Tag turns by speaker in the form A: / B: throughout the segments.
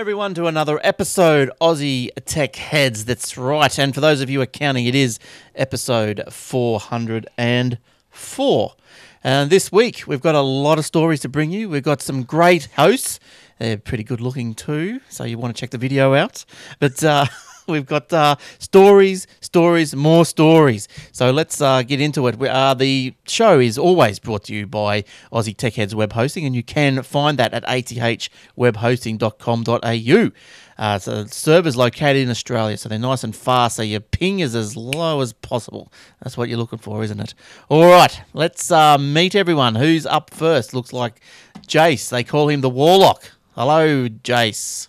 A: Everyone to another episode Aussie Tech Heads. That's right, and for those of you who are counting, it is episode four hundred and four. And this week we've got a lot of stories to bring you. We've got some great hosts. They're pretty good looking too, so you want to check the video out. But uh, we've got uh, stories, stories, more stories. So let's uh, get into it. We, uh, the show is always brought to you by Aussie Tech Heads Web Hosting, and you can find that at athwebhosting.com.au. Uh, so server's located in Australia, so they're nice and fast, so your ping is as low as possible. That's what you're looking for, isn't it? All right, let's uh, meet everyone. Who's up first? Looks like Jace. They call him the Warlock. Hello, Jace.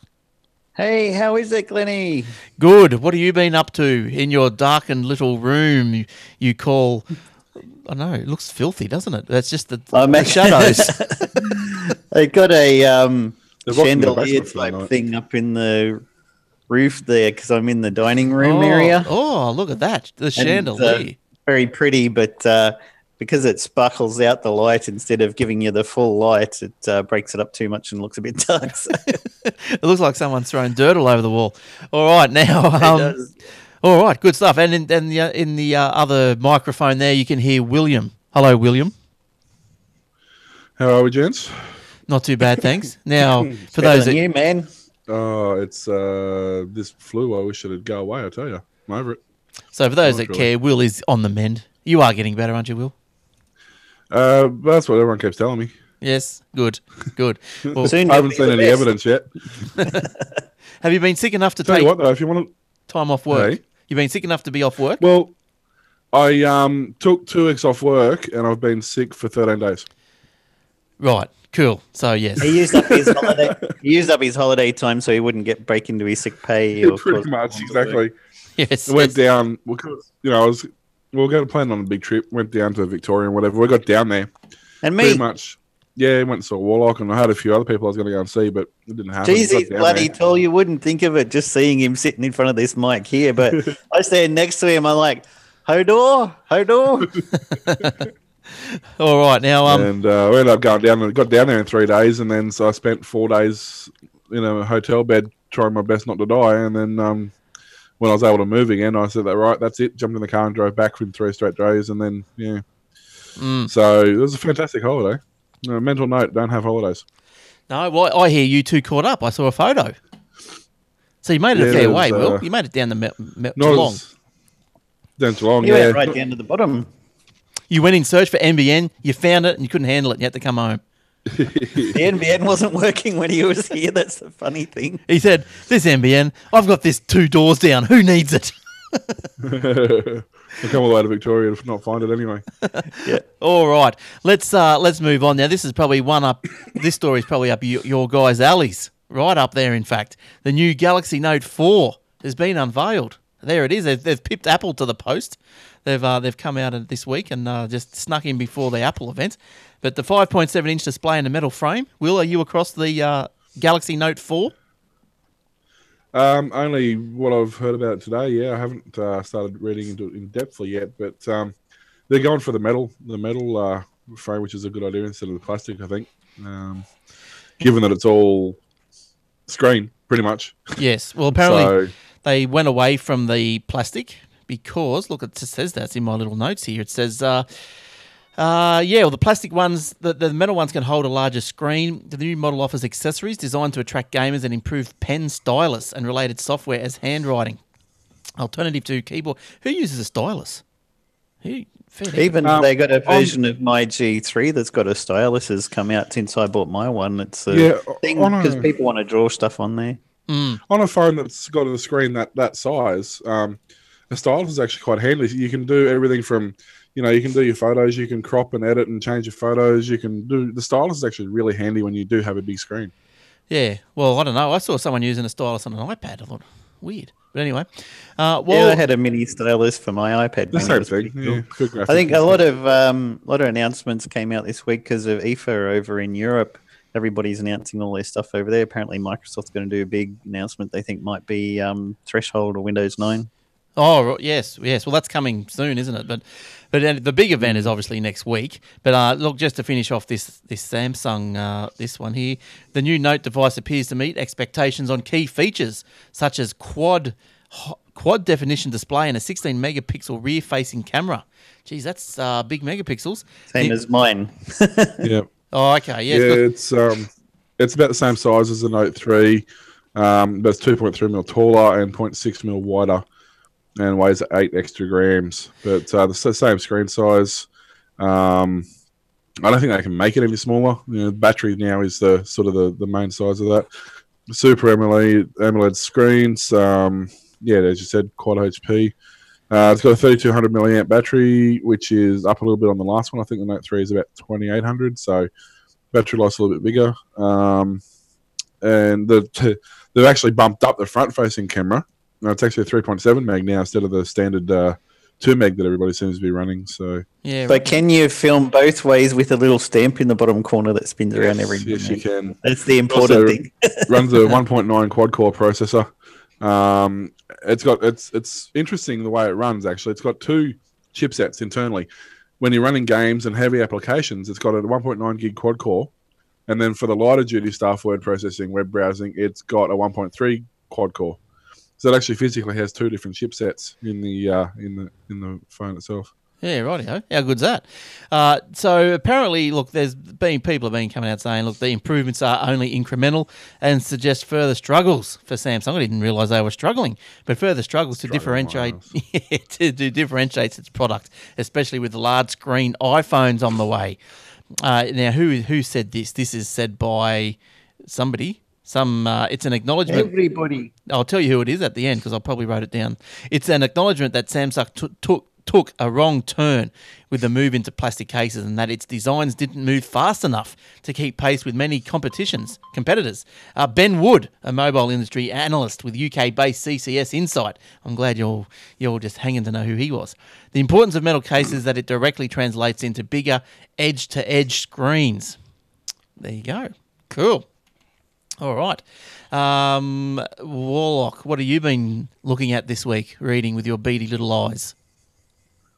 B: Hey, how is it, Glenny?
A: Good. What have you been up to in your darkened little room you, you call. I know, it looks filthy, doesn't it? That's just the, the
B: man.
A: shadows.
B: I got a um,
C: They've locked me in the
B: chandelier
C: basement for the
B: type thing up in the roof there because I'm in the dining room
A: oh,
B: area.
A: Oh, look at that. The
B: And, uh,
A: chandelier.
B: very pretty, but uh, because it sparkles out the light instead of giving you the full light, it uh, breaks it up too much and looks a bit dark. So
A: it looks like someone's thrown dirt all over the wall. All right, now.
B: it
A: Um,
B: does.
A: all right, good stuff. And in, and the, uh, in the uh, other microphone there, you can hear William. Hello, William.
C: How are we, gents?
A: Not too bad, thanks. Now, for those
B: than
A: that
B: you, man.
C: Oh, it's uh, this flu. I wish it'd go away. I tell you, I'm over it.
A: so for those that
C: really.
A: care, Will is on the mend. You are getting better, aren't you, Will?
C: Uh, that's what everyone keeps telling me.
A: Yes, good, good. Well,
B: Soon
C: I haven't seen any
B: best.
C: evidence yet.
A: have you been sick enough to
C: Tell
A: take
C: you what, though, if you want to,
A: time off work?
C: Hey?
A: You've been sick enough to be off work?
C: well, I um took two weeks off work and I've been sick for 13 days.
A: Right, cool. So yes,
B: He used up his holiday. He used up his holiday time so he wouldn't get break into his sick pay. Or
C: Pretty much,
B: problems at work.
C: exactly.
A: yes,
C: I went
A: yes.
C: down because you know I was we were going to plan on a big trip. Went down to Victoria and whatever. We got down there
B: And
C: pretty much. Yeah, went and saw Warlock, and I had a few other people I was going to go and see, but it didn't happen.
B: Jeez,
C: Got
B: he's
C: down
B: bloody
C: there.
B: tall. You wouldn't think of it just seeing him sitting in front of this mic here. But I stand next to him. I'm like, Hodor, Hodor.
A: All right, now um,
C: and uh, we ended up going down and got down there in three days, and then so I spent four days in a hotel bed trying my best not to die. And then um, when I was able to move again, I said that right, that's it. Jumped in the car and drove back in three straight days, and then yeah.
A: mm,
C: So it was a fantastic holiday. Uh, mental note: don't have holidays.
A: no, well, I hear you two caught up. I saw a photo. So you made it a
C: Yeah,
A: fair
C: it was,
A: way, Will.
C: uh,
A: You made it down the me- me-
C: Not
A: Geelong.
C: as down Geelong,
B: You
C: yeah.
B: went right down to the bottom.
A: You went in search for NBN. You found it and you couldn't handle it. and You had to come home.
B: The NBN wasn't working when he was here. That's the funny thing.
A: He said, "This NBN, I've got this two doors down. Who needs it?"
C: I come all the way to Victoria to not find it anyway.
A: All right, let's uh, let's move on now. This is probably one up. this story is probably up your, your guys' alleys, right up there. In fact, the new Galaxy Note Four has been unveiled. There it is. They've, they've pipped Apple to the post. They've uh, they've come out this week and uh, just snuck in before the Apple event. But the 5.7 inch display in a metal frame. Will, are you across the uh, Galaxy Note Four?
C: Um, only what I've heard about it today. Yeah, I haven't uh, started reading into it in depthly yet, but um, they're going for the metal, the metal uh, frame, which is a good idea instead of the plastic. I think, um, given that it's all screen, pretty much.
A: Yes. Well, apparently
C: so
A: they went away from the plastic because look, it just says that it's in my little notes here. It says, uh, uh, yeah, well, the plastic ones, the, the metal ones can hold a larger screen. The new model offers accessories designed to attract gamers and improve pen stylus and related software as handwriting. Alternative to keyboard. Who uses a stylus? Who
B: Even
C: Um,
B: they got a
C: on-
B: version of my G3 that's got a stylus has come out since I bought my one. It's a
C: Yeah,
B: thing because people want to draw stuff on there.
A: Mm.
C: on a phone that's got a screen that that size, um, a stylus is actually quite handy. You can do everything from, you know, you can do your photos, you can crop and edit and change your photos. You can do the stylus is actually really handy when you do have a big screen.
A: Yeah. Well, I don't know. I saw someone using a stylus on an iPad. I thought weird, but anyway. Uh,
B: yeah,
A: well,
B: I had a mini stylus for my iPad.
C: The
B: mini. It
C: same
B: was pretty cool.
C: Yeah,
B: I think a lot of um, lot of announcements came out this week because of IFA over in Europe. Everybody's announcing all their stuff over there. Apparently, Microsoft's going to do a big announcement. They think might be um, Threshold or Windows 9.
A: Oh yes, yes. Well, that's coming soon, isn't it? But, but the big event is obviously next week. But uh, look, just to finish off this this Samsung uh, this one here, the new Note device appears to meet expectations on key features such as quad quad definition display and a 16 megapixel rear facing camera. Geez, that's uh, big megapixels.
B: Same
A: The-
B: as mine.
C: yeah.
A: oh, okay, yeah,
C: Yeah,
A: it's
C: it's um, it's about the same size as the Note Three, um, but it's two point three mil taller and 0.6 mil wider, and weighs eight extra grams. But uh, the same screen size. Um, I don't think they can make it any smaller. You know, the battery now is the sort of the, the main size of that. Super AMOLED AMOLED screens. Um, yeah, as you said, quad HD. Uh, it's got a 3200 milliamp battery, which is up a little bit on the last one. I think the Note 3 is about 2800, so battery life's a little bit bigger. Um, and the, they've actually bumped up the front facing camera. Now it's actually a 3.7 meg now instead of the standard uh, 2 meg that everybody seems to be running. So,
A: yeah.
B: But can you film both ways with a little stamp in the bottom corner that spins around every
C: yes, you can.
B: That's the important
C: Also-
B: thing.
C: runs a 1.9 quad core processor. Um, it's got it's it's interesting the way it runs. Actually, it's got two chipsets internally. When you're running games and heavy applications, it's got a 1.9 gig quad core, and then for the lighter duty stuff, word processing, web browsing, it's got a 1.3 quad core. So it actually physically has two different chipsets in the uh, in the in the phone itself.
A: Yeah, righty-ho. How good's that? Uh, so apparently, look, there's been people have been coming out saying, look, the improvements are only incremental and suggest further struggles for Samsung. I didn't realise they were struggling, but further struggles to differentiate yeah, to, to differentiate its product, especially with the large screen iPhones on the way. Uh, now, who who said this? This is said by somebody. Some uh, it's an acknowledgement.
B: Everybody.
A: I'll tell you who it is at the end because I probably wrote it down. It's an acknowledgement that Samsung t- took took a wrong turn with the move into plastic cases and that its designs didn't move fast enough to keep pace with many competitions competitors. Uh, ben Wood, a mobile industry analyst with UK-based CCS Insight. I'm glad you're you're just hanging to know who he was. The importance of metal cases is that it directly translates into bigger edge-to-edge screens. There you go. Cool. All right. Um, Warlock, what have you been looking at this week, reading with your beady little eyes?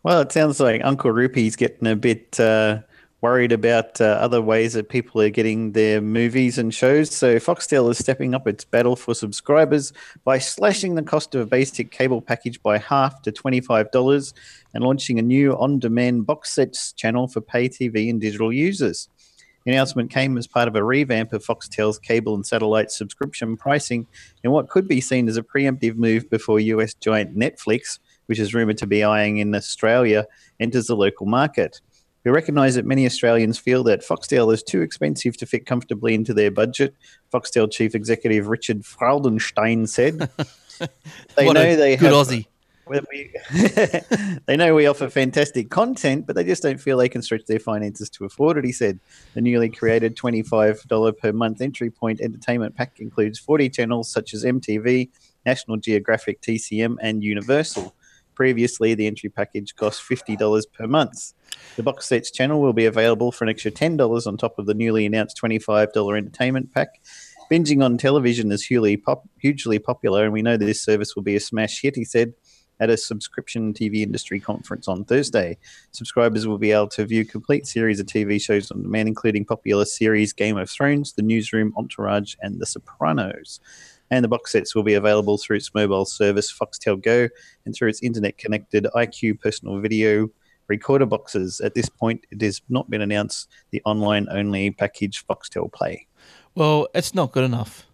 B: Well, it sounds like Uncle Rupee's getting a bit uh, worried about uh, other ways that people are getting their movies and shows. So Foxtel is stepping up its battle for subscribers by slashing the cost of a basic cable package by half to $25 and launching a new on-demand box sets channel for pay TV and digital users. The announcement came as part of a revamp of Foxtel's cable and satellite subscription pricing in what could be seen as a preemptive move before US giant Netflix, which is rumored to be eyeing in Australia, enters the local market. We recognise that many Australians feel that Foxtel is too expensive to fit comfortably into their budget. Foxtel Chief Executive Richard Freudenstein said. they
A: What
B: know they
A: good
B: have,
A: Aussie.
B: Well, we, they know we offer fantastic content, but they just don't feel they can stretch their finances to afford it, he said. The newly created $25 per month entry point entertainment pack includes 40 channels such as MTV, National Geographic, TCM, and Universal. Previously, the entry package cost $50 per month. The box sets channel will be available for an extra $10 on top of the newly announced $25 entertainment pack. Binging on television is hugely, pop- hugely popular, and we know this service will be a smash hit, he said at a subscription TV industry conference on Thursday. Subscribers will be able to view complete series of TV shows on demand, including popular series Game of Thrones, The Newsroom, Entourage, and The Sopranos. And the box sets will be available through its mobile service Foxtel Go and through its internet connected IQ personal video recorder boxes. At this point, it has not been announced the online only package Foxtel Play.
A: Well, it's not good enough,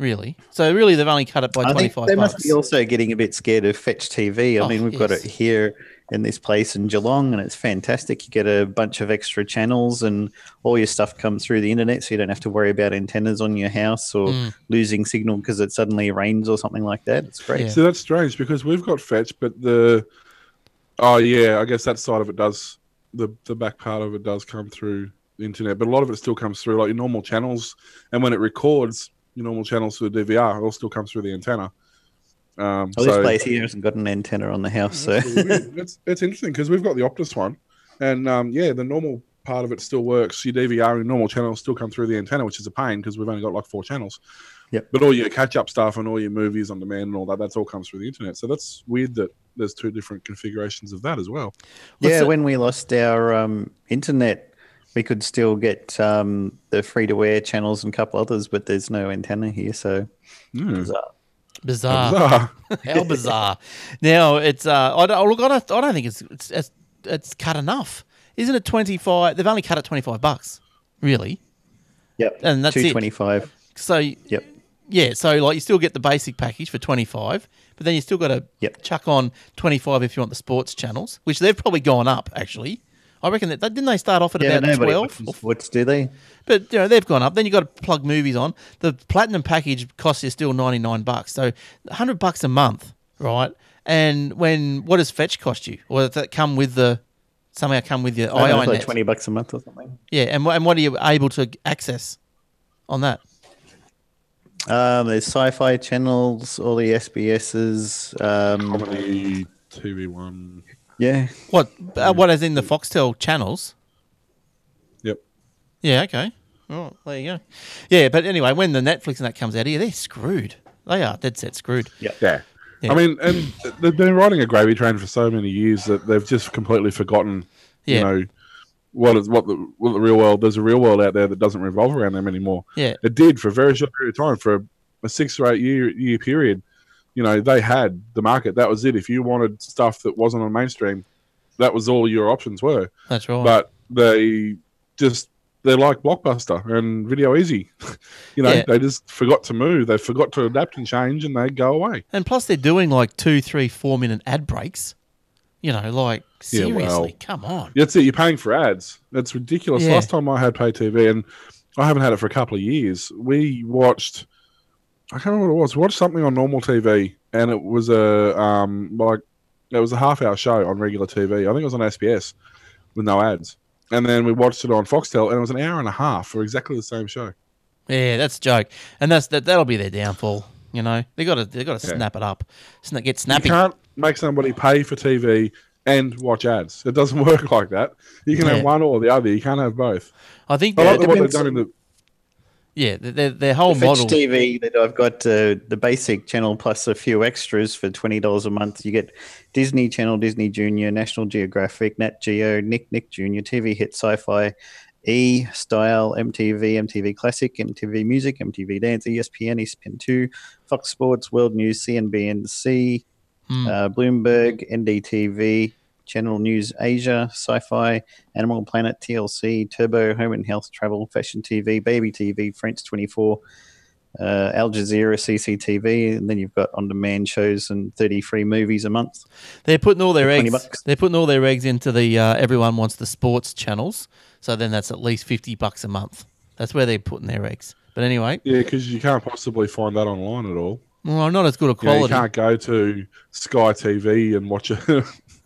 A: really. So really, they've only cut it by
B: I
A: twenty
B: think
A: five
B: they
A: bucks.
B: must be also getting a bit scared of Fetch TV. I
A: Oh,
B: mean, we've got it here in this place in Geelong, and it's fantastic. You get a bunch of extra channels, and all your stuff comes through the internet, so you don't have to worry about antennas on your house or
A: Mm.
B: losing signal because it suddenly rains or something like that. It's great.
A: Yeah.
C: So that's strange because we've got fetch, but the oh yeah, I guess that side of it does the the back part of it does come through the internet, but a lot of it still comes through like your normal channels, and when it records your normal channels to the DVR, it all still comes through the antenna. Um,
B: Well,
C: so
B: this place here hasn't got an antenna on the house, so
C: That's really weird. it's it's interesting because we've got the Optus one, and um, yeah, the normal part of it still works. Your DVR and normal channels still come through the antenna, which is a pain because we've only got like four channels.
B: Yep.
C: But all your catch up stuff and all your movies on demand and all that, that's all comes through the internet. So that's weird that there's two different configurations of that as well.
A: What's
B: yeah.
A: the-
B: when we lost our um, internet, we could still get um, the free to air channels and a couple others, but there's no antenna here, so
C: Hmm.
B: bizarre.
A: Bizarre.
C: Bizarre.
A: How bizarre. Now it's uh, I don't look. I don't, I don't think it's, it's it's it's cut enough. Isn't it twenty five? They've only cut it twenty five bucks, really.
B: Yep,
A: And that's it.
B: two twenty five.
A: So
B: Yep.
A: yeah, so like you still get the basic package for twenty five, but then you still got to
B: Yep.
A: chuck on twenty five if you want the sports channels, which they've probably gone up actually. I reckon that didn't they start off at
B: Yeah,
A: about
B: nobody
A: twelve?
B: watches sports, do they?
A: But you know they've gone up. Then you got to plug movies on. The platinum package costs you still ninety nine bucks, so hundred bucks a month, right? And when what does Fetch cost you? Or does that come with the somehow come with your
B: I don't know, it's like twenty bucks a month or something.
A: Yeah, and what and what are you able to access on that?
B: Um, there's sci-fi channels, all the SBSs. Um,
C: Comedy TV one.
B: Yeah,
A: What uh, what is in the Foxtel channels?
C: Yep.
A: Yeah, okay. Oh, there you go. Yeah, but anyway, when the Netflix and that comes out here, they're screwed. They are dead set screwed.
C: Yeah.
A: Yeah.
C: I mean, and they've been riding a gravy train for so many years that they've just completely forgotten,
A: Yeah.
C: you know, what is what the, what the real world. There's a real world out there that doesn't revolve around them anymore.
A: Yeah.
C: It did for a very short period of time, for a, a six or eight year year period. You know, they had the market. That was it. If you wanted stuff that wasn't on mainstream, that was all your options were.
A: That's right.
C: But they just they're like Blockbuster and Video Easy. you know,
A: Yeah.
C: they just forgot to move. They forgot to adapt and change, and they go away.
A: And plus, they're doing like two, three, four minute ad breaks. You know, like
C: Yeah,
A: seriously,
C: well-
A: come on.
C: That's it. You're paying for ads. That's ridiculous.
A: Yeah.
C: Last time I had pay TV, and I haven't had it for a couple of years. We watched. I can't remember what it was. We watched something on normal TV, and it was a um like it was a half hour show on regular TV. I think it was on SBS with no ads. And then we watched it on Foxtel, and it was an hour and a half for exactly the same show.
A: Yeah, that's a joke, and that's that. That'll be their downfall. You know, they got to they got to
C: Yeah.
A: snap it up, Sna- get snappy.
C: You can't make somebody pay for TV and watch ads. It doesn't work like that. You can
A: Yeah.
C: have one or the other. You can't have both.
A: I think
C: I like what they've done in the.
A: Yeah, their, their, whole
B: Fetch
A: model.
B: TV that I've got uh, the basic channel plus a few extras for twenty dollars a month. You get Disney Channel, Disney Junior, National Geographic, Nat Geo, Nick Nick Junior, TV Hit, Sci-Fi, E Style, MTV, MTV Classic, MTV Music, MTV Dance, ESPN, ESPN Two, Fox Sports, World News, CNBC,
A: Hmm.
B: uh, Bloomberg, NDTV, Channel News Asia, Sci-Fi, Animal Planet, TLC, Turbo, Home and Health, Travel, Fashion TV, Baby TV, France 24, uh, Al Jazeera, CCTV, and then you've got on-demand shows and 30 free movies a month.
A: They're putting all their eggs.
B: bucks.
A: They're putting all their eggs into the uh, everyone wants the sports channels. So then that's at least fifty bucks a month. That's where they're putting their eggs. But anyway,
C: Yeah, because you can't possibly find that online at all.
A: well, not as good a
C: You, know, you can't go to Sky TV and watch it.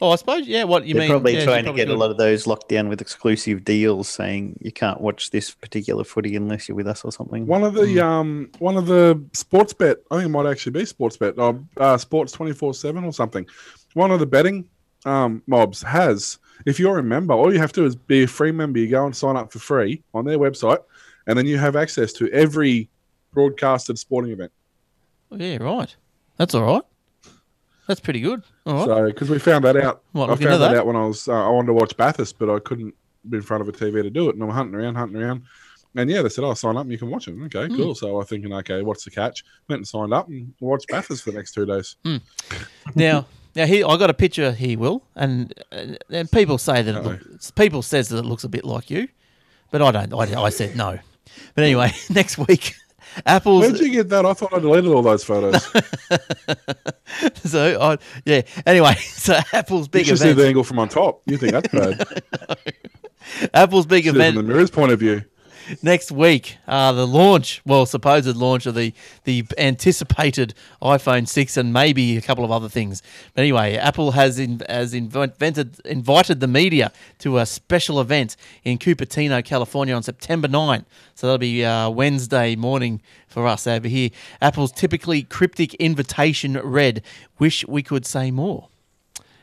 A: oh, I suppose. Yeah, what you
B: They're
A: mean?
B: probably
A: yeah,
B: trying to
A: probably
B: get a lot of those locked down with exclusive deals, saying you can't watch this particular footy unless you're with us or something.
C: one of the um, one of the sports bet. I think it might actually be sports bet. Uh, uh, sports twenty four seven or something. One of the betting um, mobs has. If you're a member, all you have to do is be a free member. You go and sign up for free on their website, and then you have access to every broadcasted sporting event.
A: Yeah, right. That's all right. That's pretty good. All right.
C: So, because we found that out,
A: What,
C: I found that, out when I was uh, I wanted to watch Bathurst, but I couldn't be in front of a TV to do it, and I'm hunting around, hunting around, and yeah, they said, "Oh, sign up, and you can watch it." Okay, hmm. cool. So I'm thinking, okay, what's the catch? Went and signed up and watched Bathurst for the next two days. Hmm.
A: now, now here I got a picture here, Will, and and, and people say that it look, people says that it looks a bit like you, but I don't. I, I said no. But anyway, next week, Apple's
C: Where'd you get that? I thought I deleted all those photos.
A: so I yeah. Anyway, so Apple's
C: you
A: big
C: should see the angle from on top. You think that's bad?
A: Apple's big event
C: from the mirror's point of view.
A: Next week, uh, the launch, well, supposed launch of the the anticipated iPhone six and maybe a couple of other things. But anyway, Apple has in, has invented invited the media to a special event in Cupertino, California, on September 9. So that'll be uh, Wednesday morning for us over here. Apple's typically cryptic invitation read, "Wish we could say more."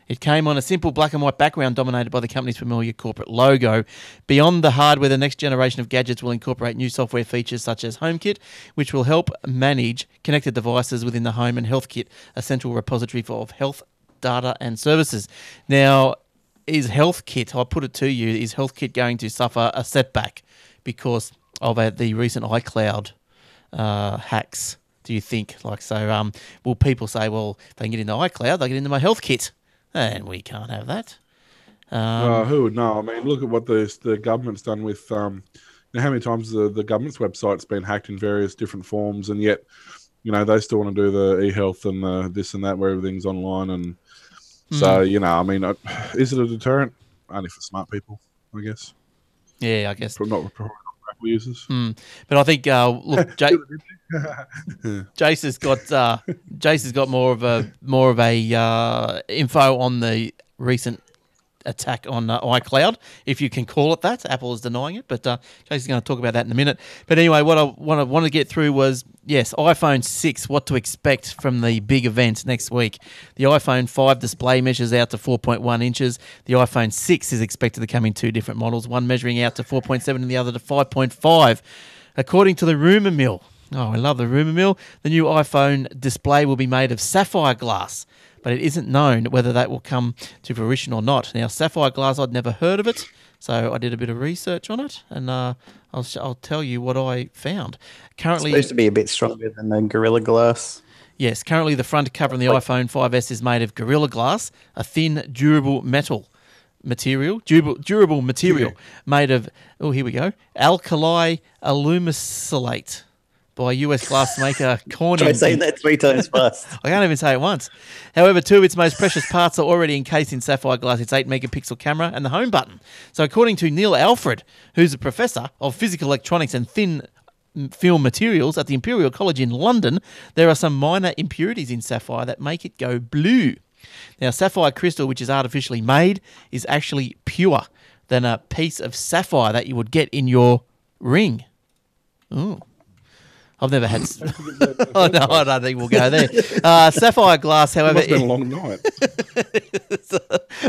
A: It came on a simple black and white background dominated by the company's familiar corporate logo. Beyond the hardware, the next generation of gadgets will incorporate new software features such as HomeKit, which will help manage connected devices within the home, and HealthKit, a central repository for health data and services. Now, is HealthKit, I'll put it to you, is HealthKit going to suffer a setback because of uh, the recent iCloud uh, hacks? Do you think? Like, so, um, will people say, well, if they can get into iCloud, they get into my HealthKit? And we can't have that. Um,
C: Uh, who would know? I mean, look at what the the government's done with. Um, you know, how many times the, the government's website's been hacked in various different forms, and yet, you know, they still want to do the e-health and the this and that, where everything's online, and so you know, I mean, is it a deterrent? Only for smart people, I guess.
A: yeah, I guess.
C: Not not Apple users.
A: Mm. But I think, uh, look, J- Jace has got uh, Jace has got more of a more of a uh, info on the recent attack on uh, iCloud, if you can call it that. Apple is denying it, but uh, Jace is going to talk about that in a minute. But anyway, what I what I wanted to get through was yes, iPhone six. What to expect from the big event next week? The iPhone five display measures out to 4.1 inches. The iPhone six is expected to come in two different models, one measuring out to 4.7 and the other to 5.5. According to the rumor mill, oh, I love the rumor mill, the new iPhone display will be made of sapphire glass, but it isn't known whether that will come to fruition or not. Now, sapphire glass, I'd never heard of it, so I did a bit of research on it, and uh, I'll, sh- I'll tell you what I found. Currently,
D: supposed to be a bit stronger than the Gorilla Glass.
A: Yes, currently the front cover on the iPhone 5S is made of Gorilla Glass, a thin, durable metal material, durable, durable material made of, oh, here we go, alkali alumisilate by US glass maker Corning.
D: Try saying that three times fast.
A: I can't even say it once. However, two of its most precious parts are already encased in sapphire glass, its 8 megapixel camera and the home button. So, according to Neil Alford, who's a professor of physical electronics and thin film materials at the Imperial College in London, there are some minor impurities in sapphire that make it go blue. Now, sapphire crystal, which is artificially made, is actually pure than a piece of sapphire that you would get in your ring. Ooh. I've never had. oh no, I don't think we'll go there. Uh, sapphire glass,
C: It
A: however,
C: must have been a long night.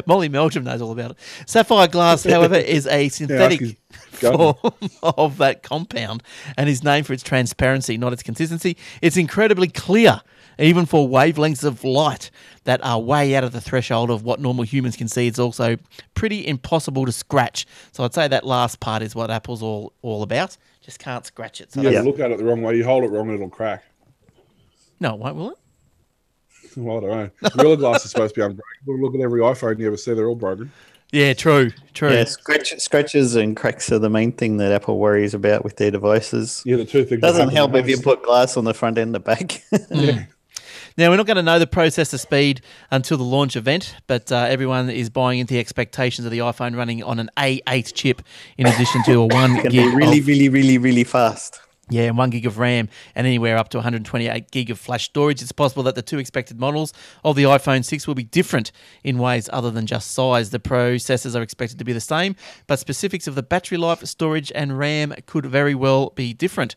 A: Molly Meldrum knows all about it. Sapphire glass, however, is a synthetic
C: gardener.
A: form of that compound and is named for its transparency, not its consistency. It's incredibly clear, even for wavelengths of light that are way out of the threshold of what normal humans can see. It's also pretty impossible to scratch. So I'd say that last part is what Apple's all, all about. Just can't scratch it. So
C: You
A: that's-
C: look at it the wrong way. You hold it wrong, it'll crack.
A: no, it won't, will it?
C: Well, I don't know. Gorilla Glass is supposed to be unbreakable. Look at every iPhone you ever see; they're all broken.
A: Yeah, true, true.
D: Yeah, scratch, scratches and cracks are the main thing that Apple worries about with their devices.
C: Yeah, the two things.
D: Doesn't help if you put glass on the front and the back. Mm.
A: Now, we're not going to know the processor speed until the launch event, but uh, everyone is buying into the expectations of the iPhone running on an A8 chip in addition to a 1
D: Can be
A: gig
D: really,
A: of,
D: really, really, really fast.
A: yeah, and 1 gig of RAM and anywhere up to 128 gig of flash storage. It's possible that the two expected models of the iPhone 6 will be different in ways other than just size. The processors are expected to be the same, but specifics of the battery life, storage, and RAM could very well be different.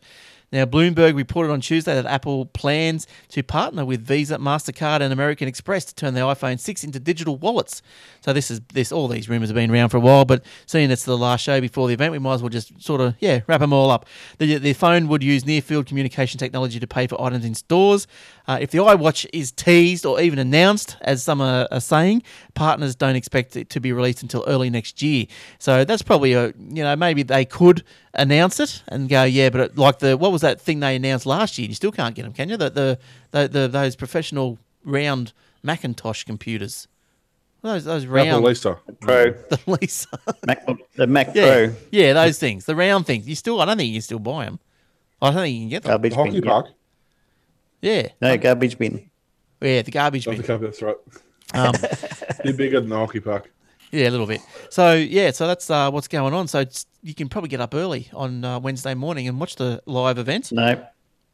A: Now, Bloomberg reported on Tuesday that Apple plans to partner with Visa, Mastercard, and American Express to turn the iPhone 6 into digital wallets. So this is this. All these rumors have been around for a while, but seeing it's the last show before the event, we might as well just sort of yeah wrap them all up. The the phone would use near field communication technology to pay for items in stores. Uh, if the iWatch is teased or even announced, as some are, are saying, partners don't expect it to be released until early next year. So that's probably a you know maybe they could announce it and go yeah, but it, like the what was that thing they announced last year? You still can't get them, can you? The the, the, the those professional round Macintosh computers. Those those round
C: Apple
A: round
C: Lisa.
D: Pro,
A: the Lisa.
D: Mac, the Mac
A: yeah,
D: Pro.
A: yeah, those things, the round things. You still, I don't think you can still buy them. I don't think you can get them.
D: Garbage
C: The hockey
D: bin. yeah.
C: park.
A: Yeah,
D: No, garbage bin.
A: yeah, the garbage
C: Not the
A: bin.
C: cup, that's right.
A: Um,
C: Be bigger than the hockey park.
A: Yeah, a little bit. So yeah, so that's uh, what's going on. So it's, you can probably get up early on uh, Wednesday morning and watch the live event.
D: No,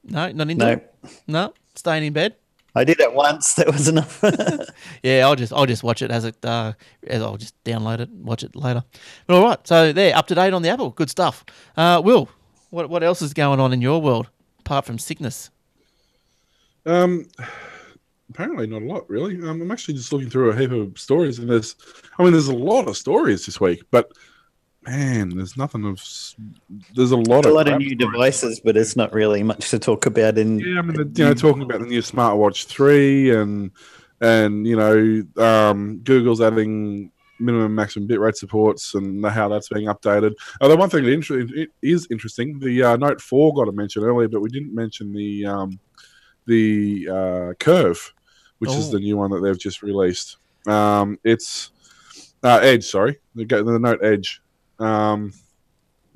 A: No, not into
D: no.
A: it? No, staying in bed.
D: I did it once. That was enough.
A: Yeah, I'll just I'll just watch it as it uh, as I'll just download it, watch it later. But all right, so there, up to date on the Apple, good stuff. Uh, Will, what what else is going on in your world apart from sickness?
C: Um, apparently not a lot, really. Um, I'm actually just looking through a heap of stories, and there's, I mean, there's a lot of stories this week, but man, there's nothing of, there's a lot
D: a
C: of
D: lot of new
C: stories.
D: devices, but it's not really much to talk about. In
C: Yeah, I mean, the, you know, talking about the new smartwatch three, and and you know, um, Google's adding minimum maximum bitrate supports and how that's being updated. Uh, the one thing that inter- is interesting, the uh, Note four got a mention earlier, but we didn't mention the um, the uh, Curve, which is
A: Oh.
C: the new one that they've just released. Um, it's uh, Edge, sorry, the, the Note Edge, um,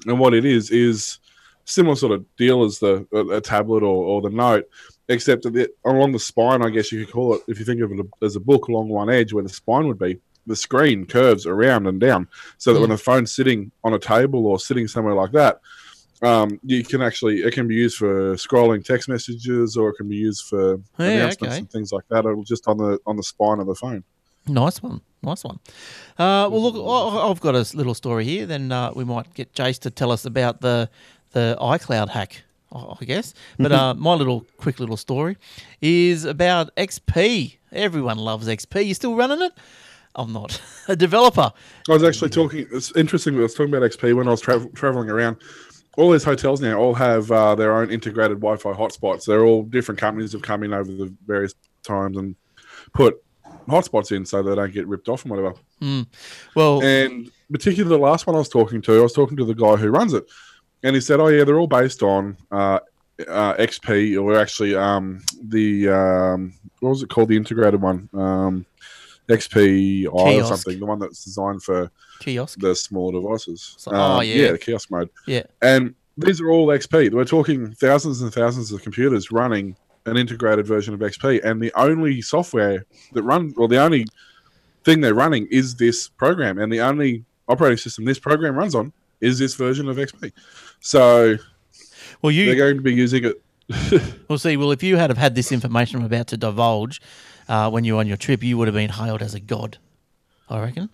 C: and what it is is similar sort of deal as the a, a tablet or, or the Note, except that the, along the spine, I guess you could call it, if you think of it as a book along one edge where the spine would be, the screen curves around and down, so that
A: Mm.
C: when the phone's sitting on a table or sitting somewhere like that, um, you can actually it can be used for scrolling text messages or it can be used for
A: Yeah,
C: announcements
A: okay.
C: and things like that. It'll just on the on the spine of the phone.
A: Nice one, nice one. Uh, well, look, I've got a little story here. Then uh, we might get Jace to tell us about the the iCloud hack, I I guess. But uh, my little quick little story is about XP. Everyone loves XP. You still running it? I'm not a developer.
C: I was actually talking. It's interesting. I was talking about XP when I was tra- traveling around. All these hotels now all have uh, their own integrated Wi-Fi hotspots. They're all different companies have come in over the various times and put hotspots in so they don't get ripped off and whatever.
A: Well,
C: And particularly the last one I was talking to, I was talking to the guy who runs it, and he said, "Oh yeah, they're all based on uh, uh, XP or actually um, the um, what was it called, the integrated one, um, XP or something, the one that's designed for
A: kiosk.
C: the smaller devices.
A: So- oh,
C: Um,
A: yeah.
C: the kiosk mode.
A: Yeah.
C: And these are all XP. We're talking thousands and thousands of computers running an integrated version of XP, and the only software that run, or the only thing they're running is this program, and the only operating system this program runs on is this version of XP. So
A: Well, you they're
C: going to be using it.
A: well see. Well, if you had have had this information I'm about to divulge uh, when you were on your trip, you would have been hailed as a god. I reckon.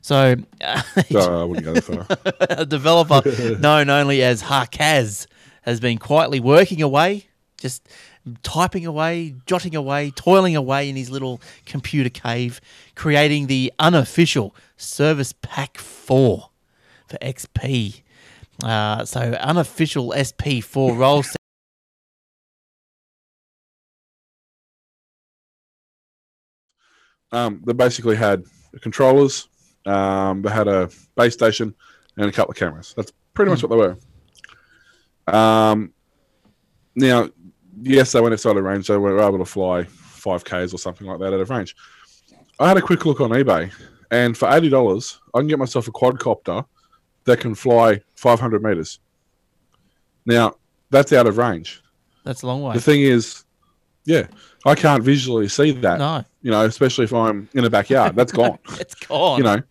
A: So,
C: No, I wouldn't go that far.
A: a developer known only as Harkaz has been quietly working away, just typing away, jotting away, toiling away in his little computer cave, creating the unofficial Service Pack 4 for XP. Uh, so, unofficial SP4 roll
C: Um, they basically had controllers, um, they had a base station, and a couple of cameras. That's pretty much what they were. Um, now, yes, they went outside of range. They were able to fly 5Ks or something like that out of range. I had a quick look on eBay, and for $80, I can get myself a quadcopter that can fly 500 meters. Now, that's out of range.
A: That's a long way.
C: The thing is, yeah, I can't visually see that
A: No,
C: you know, especially if I'm in a backyard. That's gone.
A: it's gone.
C: you know,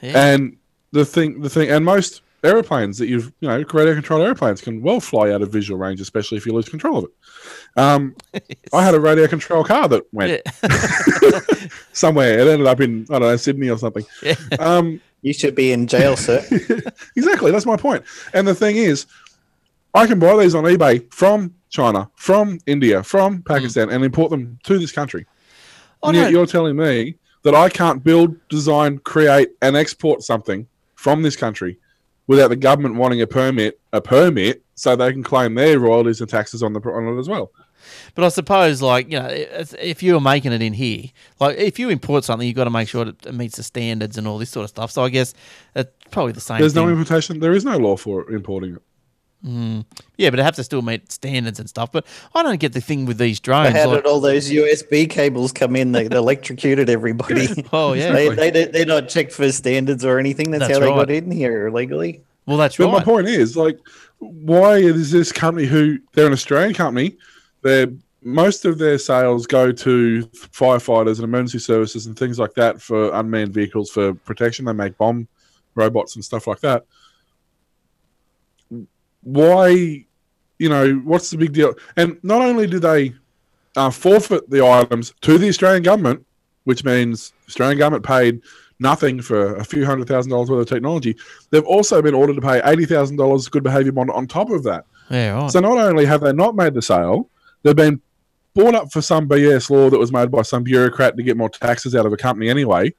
A: Yeah.
C: and the thing, the thing, and most airplanes that you've, you know, radio controlled airplanes can well fly out of visual range, especially if you lose control of it. Um, I had a radio control car that went
A: Yeah.
C: somewhere. It ended up in I don't know Sydney or something.
A: Yeah.
C: Um,
D: you should be in jail, sir.
C: exactly, that's my point. And the thing is, I can buy these on eBay from China, from India, from hmm. Pakistan, and import them to this country. Oh, yet you're telling me that I can't build, design, create, and export something from this country without the government wanting a permit, a permit, so they can claim their royalties and taxes on the on it as well.
A: But I suppose, like you know, if if you're making it in here, like if you import something, you've got to make sure that it meets the standards and all this sort of stuff. So I guess it's probably the same.
C: There's
A: thing.
C: no importation. There is no law for importing it. Mm.
A: yeah, but it has to still meet standards and stuff. But I don't get the thing with these drones.
D: How
A: like-
D: did all those USB cables come in that electrocuted everybody?
A: oh yeah.
D: they, they, they're not checked for standards or anything. That's,
A: That's
D: how they got in here illegally.
A: Well, that's
C: But my point is, like, why is this company who they're an Australian company? They're most of their sales go to firefighters and emergency services and things like that for unmanned vehicles for protection. They make bomb robots and stuff like that. Why, you know, what's the big deal? And not only do they uh, forfeit the items to the Australian government, which means the Australian government paid nothing for a few hundred thousand dollars worth of technology, they've also been ordered to pay eighty thousand dollars good behaviour bond on top of that.
A: Yeah, right.
C: So not only have they not made the sale, they've been bought up for some BS law that was made by some bureaucrat to get more taxes out of a company anyway.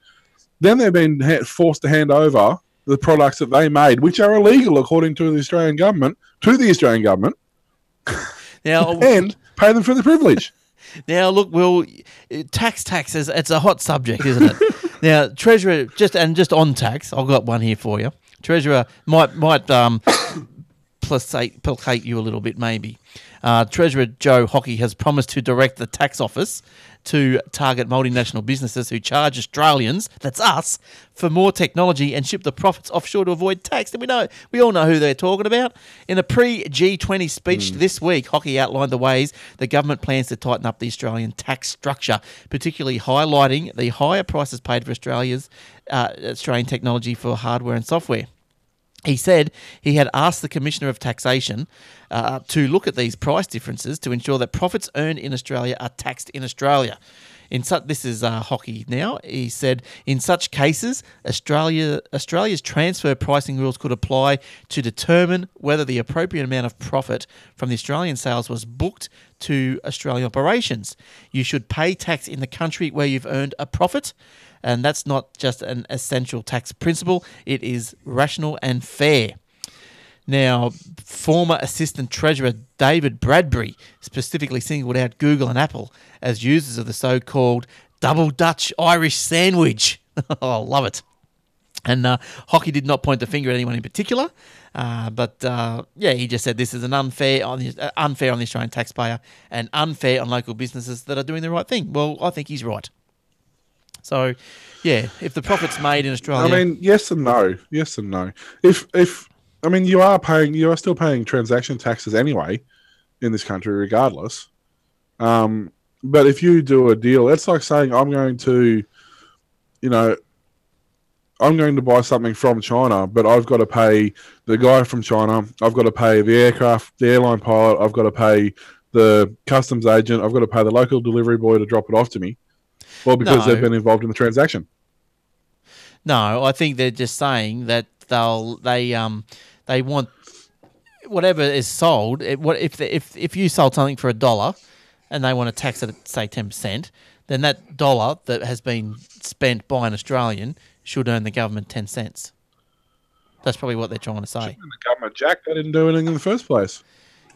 C: Then they've been ha- forced to hand over the products that they made, which are illegal according to the Australian government, to the Australian government,
A: now,
C: and pay them for the privilege.
A: Now, look, Will, tax taxes, it's a hot subject, isn't it? now, Treasurer, just and just on tax, I've got one here for you. Treasurer might might um, placate, placate you a little bit, maybe. Uh, Treasurer Joe Hockey has promised to direct the tax office to target multinational businesses who charge Australians, that's us, for more technology and ship the profits offshore to avoid tax. And we know we all know who they're talking about. In a pre G20 speech this week, Hockey outlined the ways the government plans to tighten up the Australian tax structure, particularly highlighting the higher prices paid for Australia's uh, Australian technology for hardware and software. He said he had asked the Commissioner of Taxation uh, to look at these price differences to ensure that profits earned in Australia are taxed in Australia. In such, this is uh, hockey now. He said, in such cases, Australia Australia's transfer pricing rules could apply to determine whether the appropriate amount of profit from the Australian sales was booked to Australian operations. You should pay tax in the country where you've earned a profit and that's not just an essential tax principle, it is rational and fair. Now, former Assistant Treasurer David Bradbury specifically singled out Google and Apple as users of the so called double Dutch Irish sandwich. oh, love it. And uh, Hockey did not point the finger at anyone in particular, uh, but uh, yeah, he just said this is an unfair on the, uh, unfair on the Australian taxpayer and unfair on local businesses that are doing the right thing. Well, I think he's right. So, yeah, if the profit's made in Australia, I
C: mean, yes and no. Yes and no. If if I mean, you are paying, you are still paying transaction taxes anyway in this country, regardless. Um, but if you do a deal, it's like saying I'm going to, you know, I'm going to buy something from China, but I've got to pay the guy from China. I've got to pay the aircraft, the airline pilot. I've got to pay the customs agent. I've got to pay the local delivery boy to drop it off to me. Well, because
A: No.
C: they've been involved in the transaction.
A: No, I think they're just saying that they'll they um they want whatever is sold. It, what if the, if if you sold something for a dollar, and they want to tax it at say ten percent, then that dollar that has been spent by an Australian should earn the government ten cents. That's probably what they're trying to say.
C: The government, Jack, they didn't do anything in the first place.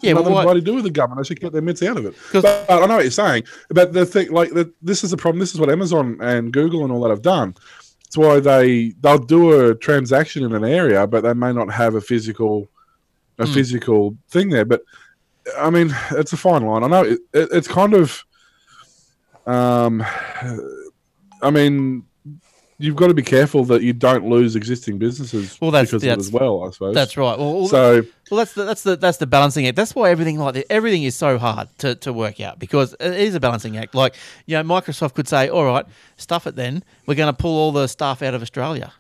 A: Yeah,
C: nothing
A: but
C: to do with the government. They should get their mitts out of it. But I know what you're saying. But the thing, like, the, this is the problem. This is what Amazon and Google and all that have done. It's why they they'll do a transaction in an area, but they may not have a physical a
A: Hmm.
C: physical thing there. But I mean, it's a fine line. I know it, it, it's kind of. Um, I mean, you've got to be careful that you don't lose existing businesses
A: Well, that's-
C: because of it
A: that's-
C: as well. I suppose
A: that's right. Well,
C: So
A: Well, that's the that's the that's the balancing act. That's why everything like that, everything is so hard to, to work out because it is a balancing act. Like you know, Microsoft could say, "All right, stuff it. Then we're going to pull all the stuff out of Australia."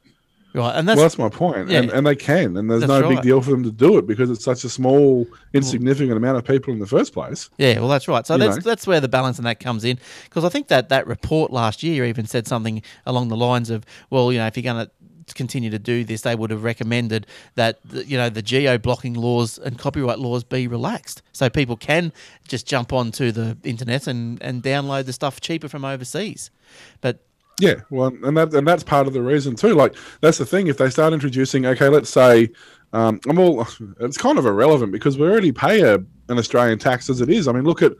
A: Right, and that's
C: well, that's my point, and,
A: yeah.
C: and they can, and there's no
A: right.
C: big deal for them to do it because it's such a small, insignificant amount of people in the first place.
A: Yeah, well, that's right. So
C: You
A: that's
C: know.
A: that's where the balance in that comes in, because I think that that report last year even said something along the lines of, well, you know, if you're going to continue to do this, they would have recommended that the- you know the geo blocking laws and copyright laws be relaxed, so people can just jump onto the internet and and download the stuff cheaper from overseas. But
C: Yeah, well, and that and that's part of the reason too. Like that's the thing. If they start introducing, okay, let's say, um, I'm all, it's kind of irrelevant because we already pay a, an Australian tax as it is. I mean, look at,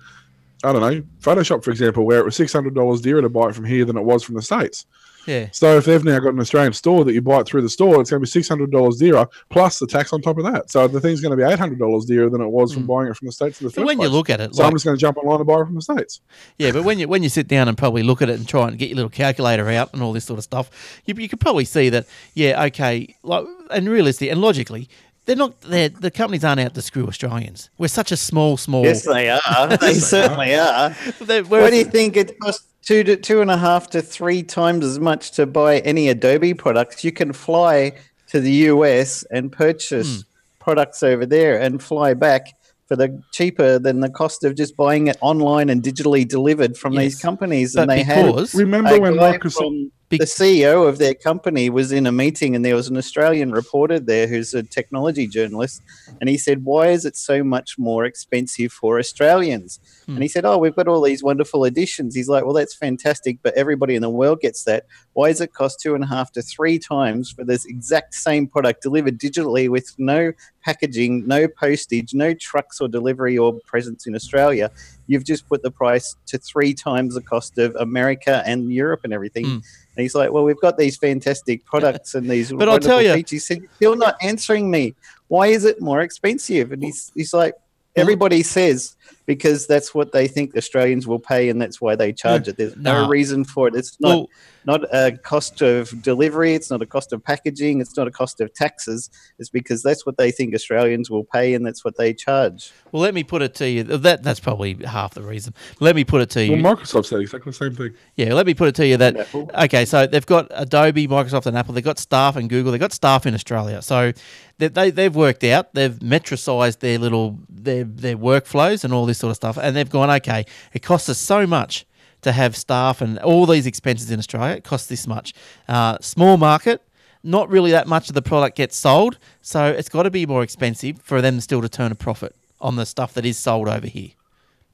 C: I don't know, Photoshop for example, where it was six hundred dollars dearer to buy it from here than it was from the states.
A: Yeah,
C: So if they've now got an Australian store that you buy it through the store, it's going to be six hundred dollars dearer plus the tax on top of that. So the thing's going to be eight hundred dollars dearer than it was from buying it from the states in the
A: Hmm. but when
C: place.
A: you look at it,
C: so
A: like,
C: I'm just going to jump online and buy it from the states.
A: Yeah, but when you when you sit down and probably look at it and try and get your little calculator out and all this sort of stuff, you, you could probably see that yeah, okay, like and realistically and logically, they're not. They're, the companies aren't out to screw Australians. We're such a small, small.
B: Yes, they are. they certainly are.
A: they're-
B: Why
A: we're-
B: do you think it costs two to two and a half to three times as much to buy any Adobe products? You can fly to the US and purchase hmm. products over there and fly back for the cheaper than the cost of just buying it online and digitally delivered from these companies.
A: but
B: and they had
A: because
C: Remember when
B: guy
C: Microsoft?
A: Big-
B: the CEO of their company was in a meeting and there was an Australian reporter there who's a technology journalist and he said why is it so much more expensive for Australians?
A: Hmm.
B: and he said oh we've got all these wonderful additions he's like well that's fantastic but everybody in the world gets that. Why does it cost two and a half to three times for this exact same product delivered digitally with no packaging no postage no trucks or delivery or presence in Australia you've just put the price to three times the cost of America and Europe and everything.
A: Mm.
B: And he's like, "Well, we've got these fantastic products and these
A: But I'll tell you-
B: features." He said, "You're still not answering me. Why is it more expensive?" And he's he's like, "Everybody says because that's what they think Australians will pay, and that's why they hmm. charge it. There's no
A: No.
B: reason for it. It's not
A: well,
B: not a cost of delivery. It's not a cost of packaging. It's not a cost of taxes. It's because that's what they think Australians will pay, and that's what they charge."
A: well, let me put it to you. That that's probably half the reason. Let me put it to you.
C: Well, Microsoft said exactly the same thing.
A: Yeah, let me put it to you that
B: Apple.
A: okay, so they've got Adobe, Microsoft, and Apple. They've got staff and Google. They've got staff in Australia. So they, they they've worked out. They've metricized their little their their workflows and all this sort of stuff. And they've gone okay. It costs us so much to have staff and all these expenses in Australia. It costs this much. Uh, small market. Not really that much of the product gets sold, so it's got to be more expensive for them still to turn a profit on the stuff that is sold over here.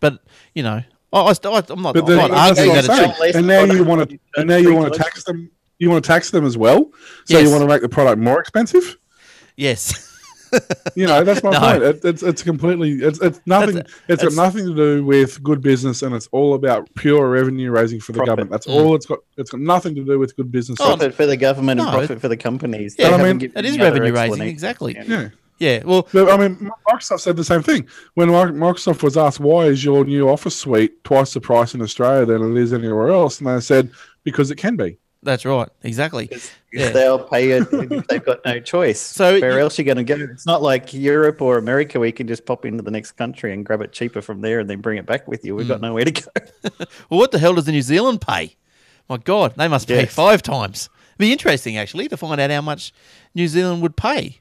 A: But you know, I, I'm not,
C: But
A: I'm
C: then,
A: not arguing that
C: I'm
A: it's
C: saying. and now you want to, and now you want to tax them. You want to tax them as well. So
A: Yes.
C: you want to make the product more expensive.
A: yes.
C: You know, that's my
A: No.
C: point. It, it's it's completely it's it's nothing.
A: That's-
C: it's got nothing to do with good business, and it's all about pure revenue raising for the
B: Profit.
C: government. That's
A: Mm.
C: all it's got. It's got nothing to do with good business.
A: Oh,
B: profit for the government and
A: No.
B: profit for the companies.
A: Yeah,
C: I mean,
A: It is revenue raising, exactly.
C: yeah.
A: Yeah. Well,
C: But, I mean, Microsoft said the same thing. When Microsoft was asked, why is your new Office suite twice the price in Australia than it is anywhere else? And they said, because it can be.
A: That's right. Exactly. Yeah.
B: they'll pay it, if they've got no choice.
A: So
B: where
A: you-
B: else are you going to go? It's not like Europe or America where you can just pop into the next country and grab it cheaper from there and then bring it back with you. We've
A: Hmm.
B: got nowhere to go.
A: Well, what the hell does the New Zealand pay? My God, they must pay
B: Yes.
A: five times. It'd be interesting actually to find out how much New Zealand would pay.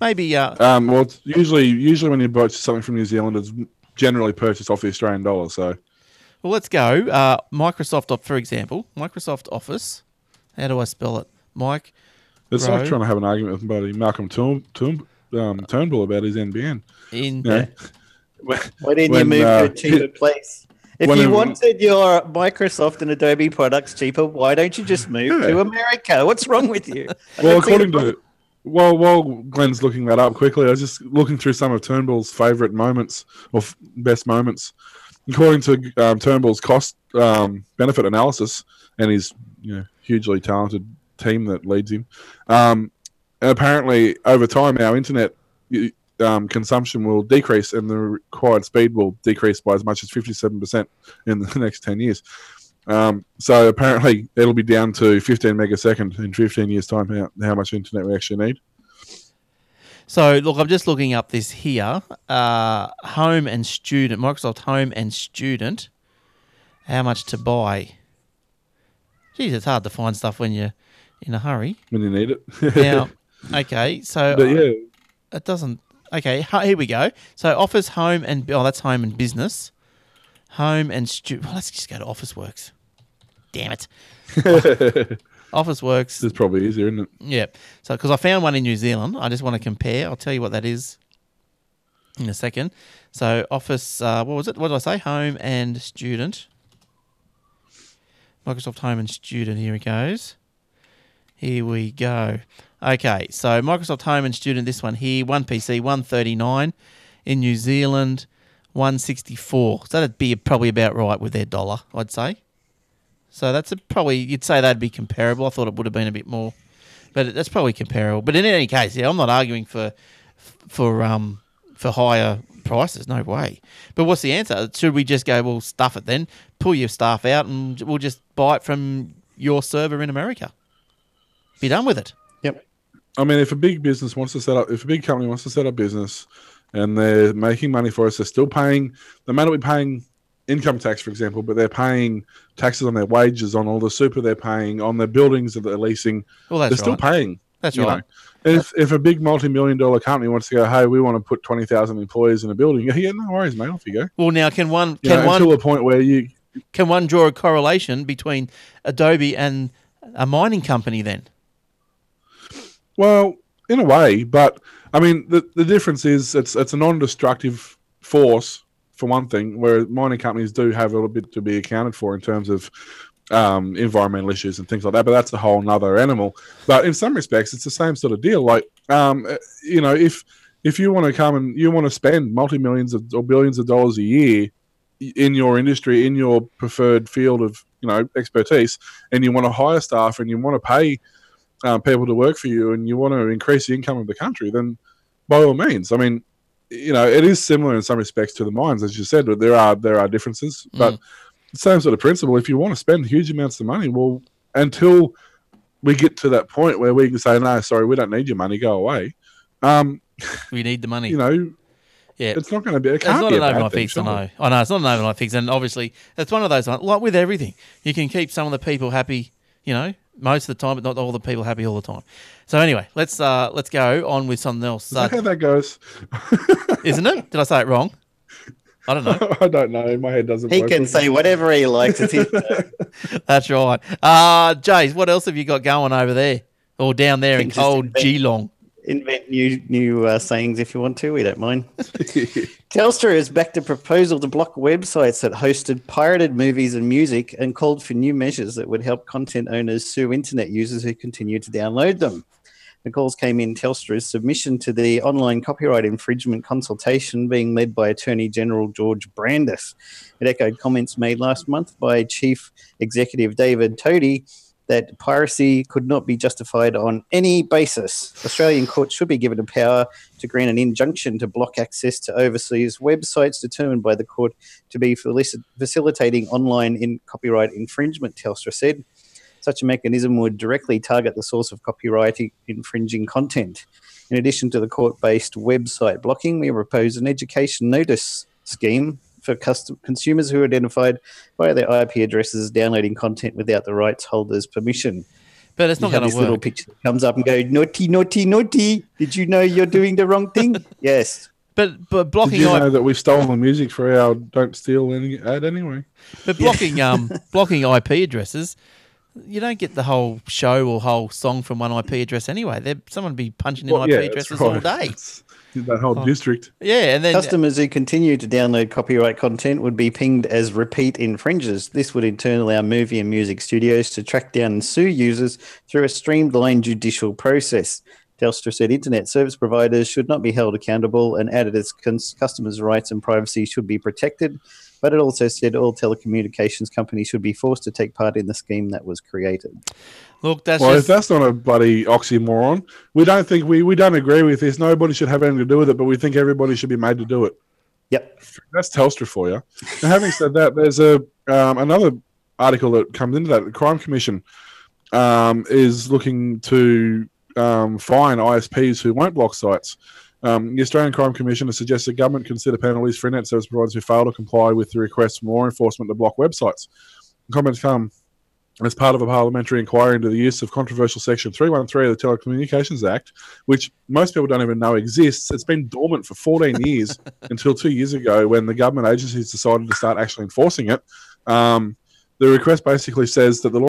A: Maybe. Uh,
C: Um, well, it's usually, usually when you purchase something from New Zealand, it's generally purchased off the Australian dollar. So
A: well, let's go. Uh, Microsoft, for example, Microsoft Office. How do I spell it? Mike.
C: it's
A: Right.
C: like trying to have an argument with buddy Malcolm Turn, Turn, um, Turnbull about his NBN.
A: In
C: You know? When-
B: Why didn't
C: When,
B: you move
C: uh,
B: to a cheaper place? If you wanted your Microsoft and Adobe products cheaper, why don't you just move to America? What's wrong with you?
C: Well,
B: don't see the
C: according to well, while Glenn's looking that up quickly, I was just looking through some of Turnbull's favourite moments or f- best moments. According to um, Turnbull's cost um, benefit analysis and his you know hugely talented team that leads him, um, apparently over time our internet um, consumption will decrease and the required speed will decrease by as much as fifty-seven percent in the next ten years. Um, so apparently it'll be down to 15 megasecond in 15 years time how, how much internet we actually need.
A: So look, I'm just looking up this here. Uh, home and student, Microsoft Home and Student. How much to buy? Geez, it's hard to find stuff when you're in a hurry.
C: when you need it.
A: Now, okay, so
C: but yeah,
A: it doesn't. Okay, here we go. So Office, Home, and oh, that's Home and Business. Home and student. Well, let's just go to Office Works. Damn it, Office Works.
C: it's probably easier, isn't it?
A: Yeah. So, because I found one in New Zealand, I just want to compare. I'll tell you what that is in a second. So, Office, uh, what was it? What did I say? Home and Student. Microsoft Home and Student. Here it goes. Here we go. Okay. So, Microsoft Home and Student, this one here, one PC, 139 in New Zealand, 164. So, that'd be probably about right with their dollar, I'd say. So that's probably you'd say that'd be comparable. I thought it would have been a bit more, but that's probably comparable. But in any case, yeah, I'm not arguing for for um for higher prices. No way. But what's the answer? Should we just go? Well, stuff it then. Pull your staff out, and we'll just buy it from your server in America. Be done with it.
B: Yep.
C: I mean, if a big business wants to set up, if a big company wants to set up business, and they're making money for us, they're still paying. They may not be paying income tax, for example, but they're paying taxes on their wages, on all the super they're paying, on their buildings that they're leasing.
A: Well, that's
C: they're
A: that's
C: still paying.
A: That's
C: you
A: right.
C: know. If if a big multi-million dollar company wants to go, hey, we want to put twenty thousand employees in a building, yeah, yeah, no worries, mate, off you go.
A: Well, now can one
C: You
A: can
C: know,
A: one
C: until the point where you
A: can one draw a correlation between Adobe and a mining company? Then
C: Well, in a way, but I mean, the the difference is it's it's a non-destructive force for one thing, where mining companies do have a little bit to be accounted for in terms of um, environmental issues and things like that. But that's a whole nother animal. But in some respects, it's the same sort of deal. Like, um, uh, you know, if if you want to come and you want to spend multi millions of or billions of dollars a year in your industry, in your preferred field of you know expertise, and you want to hire staff and you want to pay um, people to work for you and you want to increase the income of the country, then by all means. I mean, you know, it is similar in some respects to the mines, as you said, but there are there are differences. But the same sort of principle. If you want to spend huge amounts of money, well, until we get to that point where we can say, no, sorry, we don't need your money, go away. Um,
A: we need the money.
C: you know,
A: yeah,
C: it's not going to be. It
A: It's not
C: be
A: an overnight
C: thing,
A: fix, I know. I know it's not an overnight fix, and obviously it's one of those. Like with everything, you can keep some of the people happy, you know, most of the time, but not all the people happy all the time. So anyway, let's uh let's go on with something else,
C: Is that
A: uh,
C: how that goes?
A: isn't it? Did I say it wrong? I don't know.
C: I don't know. My head doesn't.
B: He
C: work
B: can
C: with
B: say whatever he likes. It's his
A: That's right. Uh Jays, what else have you got going over there or down there in
B: Think
A: cold
B: invent-
A: Geelong?
B: Invent new new uh, sayings if you want to. We don't mind. Telstra has backed a proposal to block websites that hosted pirated movies and music and called for new measures that would help content owners sue internet users who continue to download them. The calls came in Telstra's submission to the online copyright infringement consultation being led by Attorney General George Brandis. It echoed comments made last month by Chief Executive David Thodey that piracy could not be justified on any basis. Australian courts should be given the power to grant an injunction to block access to overseas websites determined by the court to be facilitating online in copyright infringement, Telstra said. Such a mechanism would directly target the source of copyright infringing content. In addition to the court based website blocking, we propose an education notice scheme for custom- consumers who are identified via their IP addresses downloading content without the rights holder's permission.
A: But it's
B: You
A: not
B: have
A: going
B: this
A: to
B: little picture that comes up and go, naughty, naughty, naughty. Did you know you're doing the wrong thing? yes.
A: But but blocking.
C: Did
A: blocking
C: you
A: I-
C: know that we've stolen the music for our "Don't Steal" any ad anyway?
A: But blocking um blocking IP addresses, you don't get the whole show or whole song from one IP address anyway. There, someone would be punching in
C: Well,
A: IP
C: yeah,
A: addresses
C: right.
A: all day.
C: It's- that whole
A: Oh.
C: district.
A: Yeah, and then
B: Customers who continue to download copyright content would be pinged as repeat infringers. This would in turn allow movie and music studios to track down and sue users through a streamlined judicial process. Telstra said internet service providers should not be held accountable and added its cons- customers' rights and privacy should be protected. But it also said all telecommunications companies should be forced to take part in the scheme that was created.
A: Look, that's
C: Well, if that's not a bloody oxymoron, we don't think we we don't agree with this. Nobody should have anything to do with it, but we think everybody should be made to do it.
B: Yep.
C: That's Telstra for you. Now, having said that, there's a um, another article that comes into that. The Crime Commission um, is looking to um, fine ISPs who won't block sites. Um, the Australian Crime Commission has suggested government consider penalties for internet service providers who fail to comply with the request from law enforcement to block websites. Comments come as part of a parliamentary inquiry into the use of controversial Section 313 of the Telecommunications Act, which most people don't even know exists. It's been dormant for 14 years until two years ago when the government agencies decided to start actually enforcing it. Um, the request basically says that the law